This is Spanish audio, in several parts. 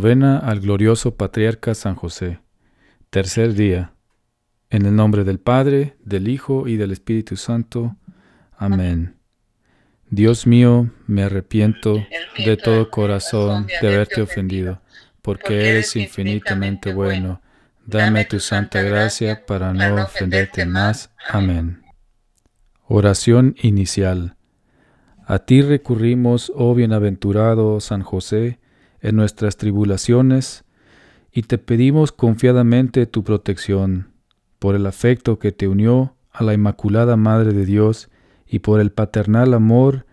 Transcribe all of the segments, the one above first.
Novena al glorioso patriarca San José. Tercer día. En el nombre del Padre, del Hijo y del Espíritu Santo. Amén. Dios mío, me arrepiento de todo corazón de haberte ofendido, porque eres infinitamente bueno. Dame tu santa gracia para no ofenderte más. Amén. Oración inicial. A ti recurrimos, oh bienaventurado San José, en nuestras tribulaciones, y te pedimos confiadamente tu protección, por el afecto que te unió a la Inmaculada Madre de Dios y por el paternal amor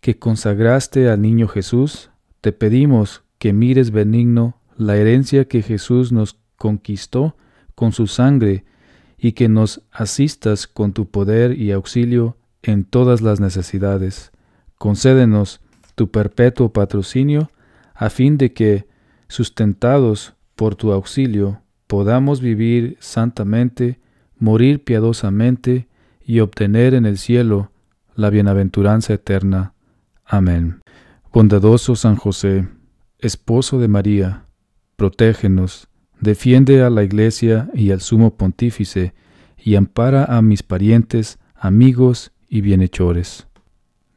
que consagraste al niño Jesús, te pedimos que mires benigno la herencia que Jesús nos conquistó con su sangre y que nos asistas con tu poder y auxilio en todas las necesidades. Concédenos tu perpetuo patrocinio a fin de que, sustentados por tu auxilio, podamos vivir santamente, morir piadosamente y obtener en el cielo la bienaventuranza eterna. Amén. Bondadoso San José, esposo de María, protégenos, defiende a la Iglesia y al Sumo Pontífice, y ampara a mis parientes, amigos y bienhechores.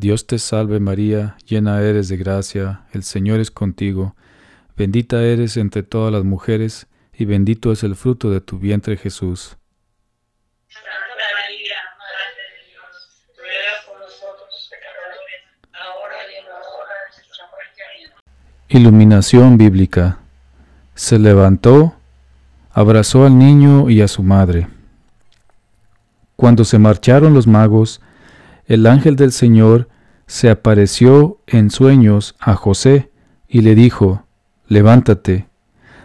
Dios te salve María, llena eres de gracia, el Señor es contigo, bendita eres entre todas las mujeres, y bendito es el fruto de tu vientre Jesús. Santa María, Madre de Dios, ruega por nosotros pecadores, ahora y en la hora de nuestra muerte. Amén. Iluminación bíblica. Se levantó, abrazó al niño y a su madre. Cuando se marcharon los magos, el ángel del Señor se apareció en sueños a José y le dijo, Levántate,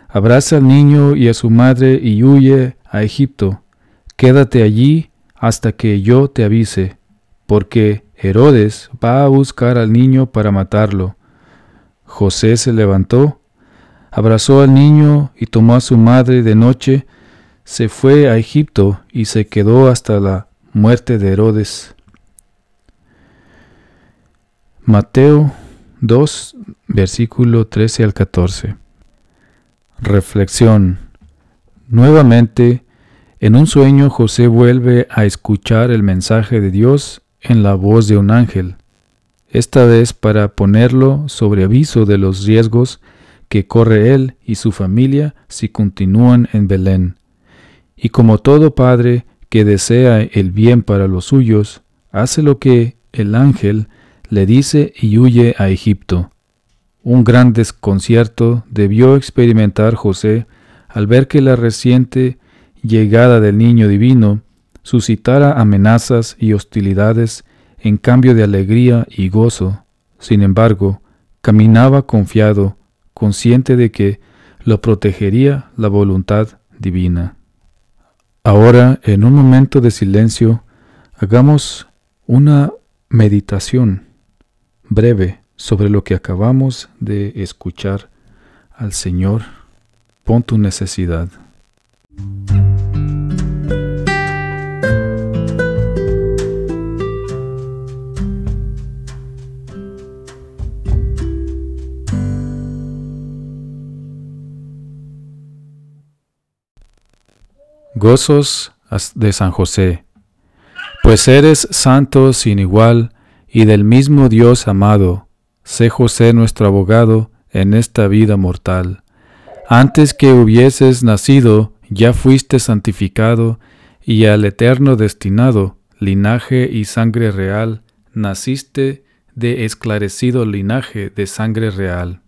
abraza al niño y a su madre y huye a Egipto. Quédate allí hasta que yo te avise, porque Herodes va a buscar al niño para matarlo. José se levantó, abrazó al niño y tomó a su madre de noche, se fue a Egipto y se quedó hasta la muerte de Herodes. Mateo 2, versículo 13 al 14. Reflexión. Nuevamente, en un sueño José vuelve a escuchar el mensaje de Dios en la voz de un ángel, esta vez para ponerlo sobre aviso de los riesgos que corre él y su familia si continúan en Belén. Y como todo padre que desea el bien para los suyos, hace lo que el ángel le dice y huye a Egipto. Un gran desconcierto debió experimentar José al ver que la reciente llegada del niño divino suscitara amenazas y hostilidades en cambio de alegría y gozo. Sin embargo, caminaba confiado, consciente de que lo protegería la voluntad divina. Ahora, en un momento de silencio, hagamos una meditación breve sobre lo que acabamos de escuchar al Señor. Pon tu necesidad. Gozos de San José, pues eres santo sin igual y del mismo Dios amado, sé José nuestro abogado en esta vida mortal. Antes que hubieses nacido, ya fuiste santificado, y al eterno destinado, linaje y sangre real, naciste de esclarecido linaje de sangre real.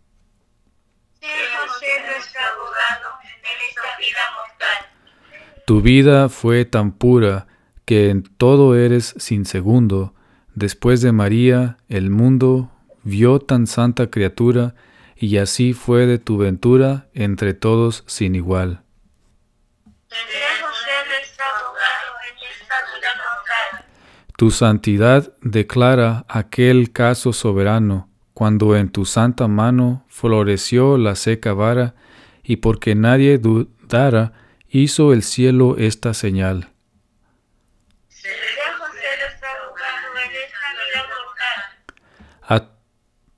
Sé José nuestro abogado en esta vida mortal. Tu vida fue tan pura que en todo eres sin segundo, después de María, el mundo vio tan santa criatura, y así fue de tu ventura entre todos sin igual. Tu santidad declara aquel caso soberano, cuando en tu santa mano floreció la seca vara, y porque nadie dudara, hizo el cielo esta señal.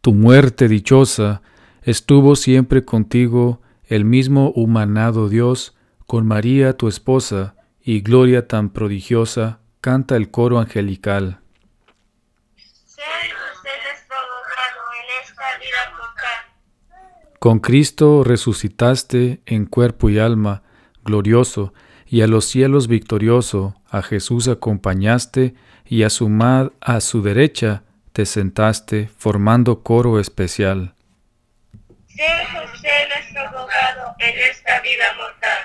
Tu muerte dichosa estuvo siempre contigo el mismo humanado Dios, con María tu esposa, y gloria tan prodigiosa, canta el coro angelical. Con Cristo resucitaste en cuerpo y alma, glorioso, y a los cielos victorioso, a Jesús acompañaste, y a su, a su derecha te sentaste, formando coro especial. en esta vida mortal.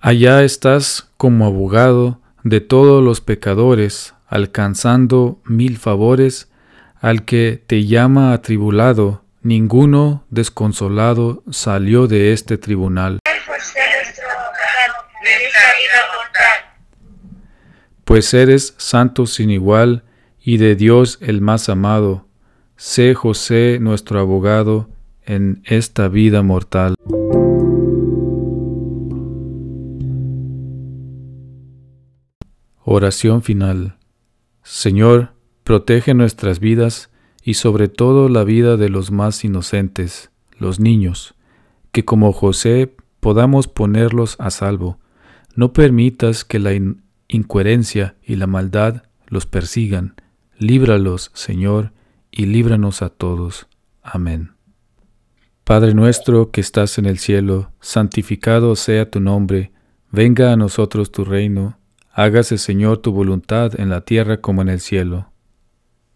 Allá estás como abogado de todos los pecadores, alcanzando mil favores, al que te llama atribulado, ninguno desconsolado salió de este tribunal. Pues eres santo sin igual y de Dios el más amado. Sé José nuestro abogado en esta vida mortal. Oración final. Señor, protege nuestras vidas y sobre todo la vida de los más inocentes, los niños, que como José podamos ponerlos a salvo. No permitas que la incoherencia y la maldad los persigan. Líbralos, Señor, y líbranos a todos. Amén. Padre nuestro que estás en el cielo, santificado sea tu nombre, venga a nosotros tu reino Hágase, Señor, tu voluntad en la tierra como en el cielo.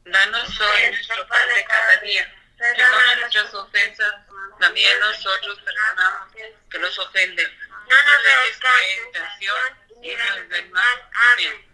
Danos hoy nuestro pan de cada día. Perdona nuestras ofensas, también nosotros perdonamos que los ofenden. No nos dejes caer en tentación y nos del mal. Amén.